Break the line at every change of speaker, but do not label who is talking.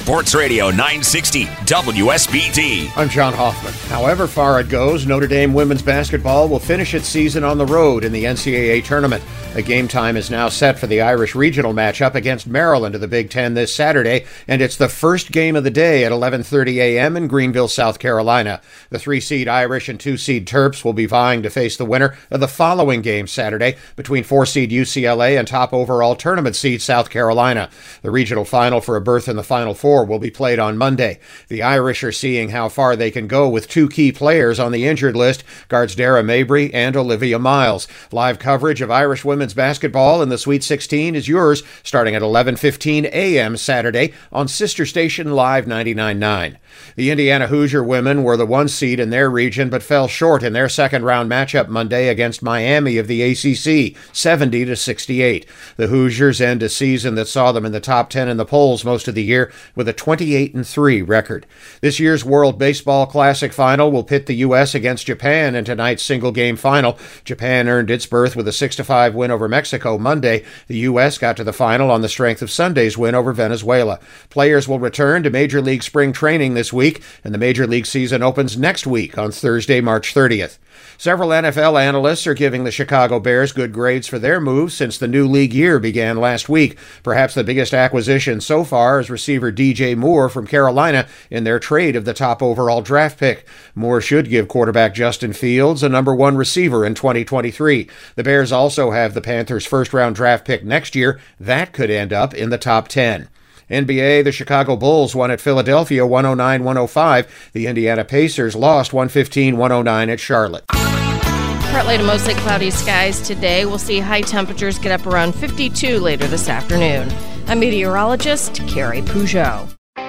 Sports Radio 960 WSBT.
I'm John Hoffman. However far it goes, Notre Dame women's basketball will finish its season on the road in the NCAA tournament. A game time is now set for the Irish regional matchup against Maryland of the Big Ten this Saturday, and it's the first game of the day at 11:30 a.m. in Greenville, South Carolina. The three-seed Irish and two-seed Terps will be vying to face the winner of the following game Saturday between four-seed UCLA and top overall tournament seed South Carolina. The regional final for a berth in the Final Four will be played on Monday. The Irish are seeing how far they can go with two key players on the injured list: guards Dara Mabrey and Olivia Miles. Live coverage of Irish women women's basketball in the Sweet 16 is yours starting at 11:15 a.m. Saturday on Sister Station Live 99.9. The Indiana Hoosier women were the one seed in their region but fell short in their second round matchup Monday against Miami of the ACC, 70 to 68. The Hoosiers end a season that saw them in the top 10 in the polls most of the year with a 28 and 3 record. This year's World Baseball Classic final will pit the US against Japan in tonight's single game final. Japan earned its berth with a 6 to 5 win over Mexico Monday. The U.S. got to the final on the strength of Sunday's win over Venezuela. Players will return to Major League spring training this week, and the Major League season opens next week on Thursday, March 30th. Several NFL analysts are giving the Chicago Bears good grades for their move since the new league year began last week. Perhaps the biggest acquisition so far is receiver DJ Moore from Carolina in their trade of the top overall draft pick. Moore should give quarterback Justin Fields a number one receiver in 2023. The Bears also have the Panthers' first round draft pick next year. That could end up in the top 10. NBA, the Chicago Bulls won at Philadelphia 109 105. The Indiana Pacers lost 115 109 at Charlotte.
Partly to mostly cloudy skies today. We'll see high temperatures get up around 52 later this afternoon. I'm meteorologist Carrie Peugeot.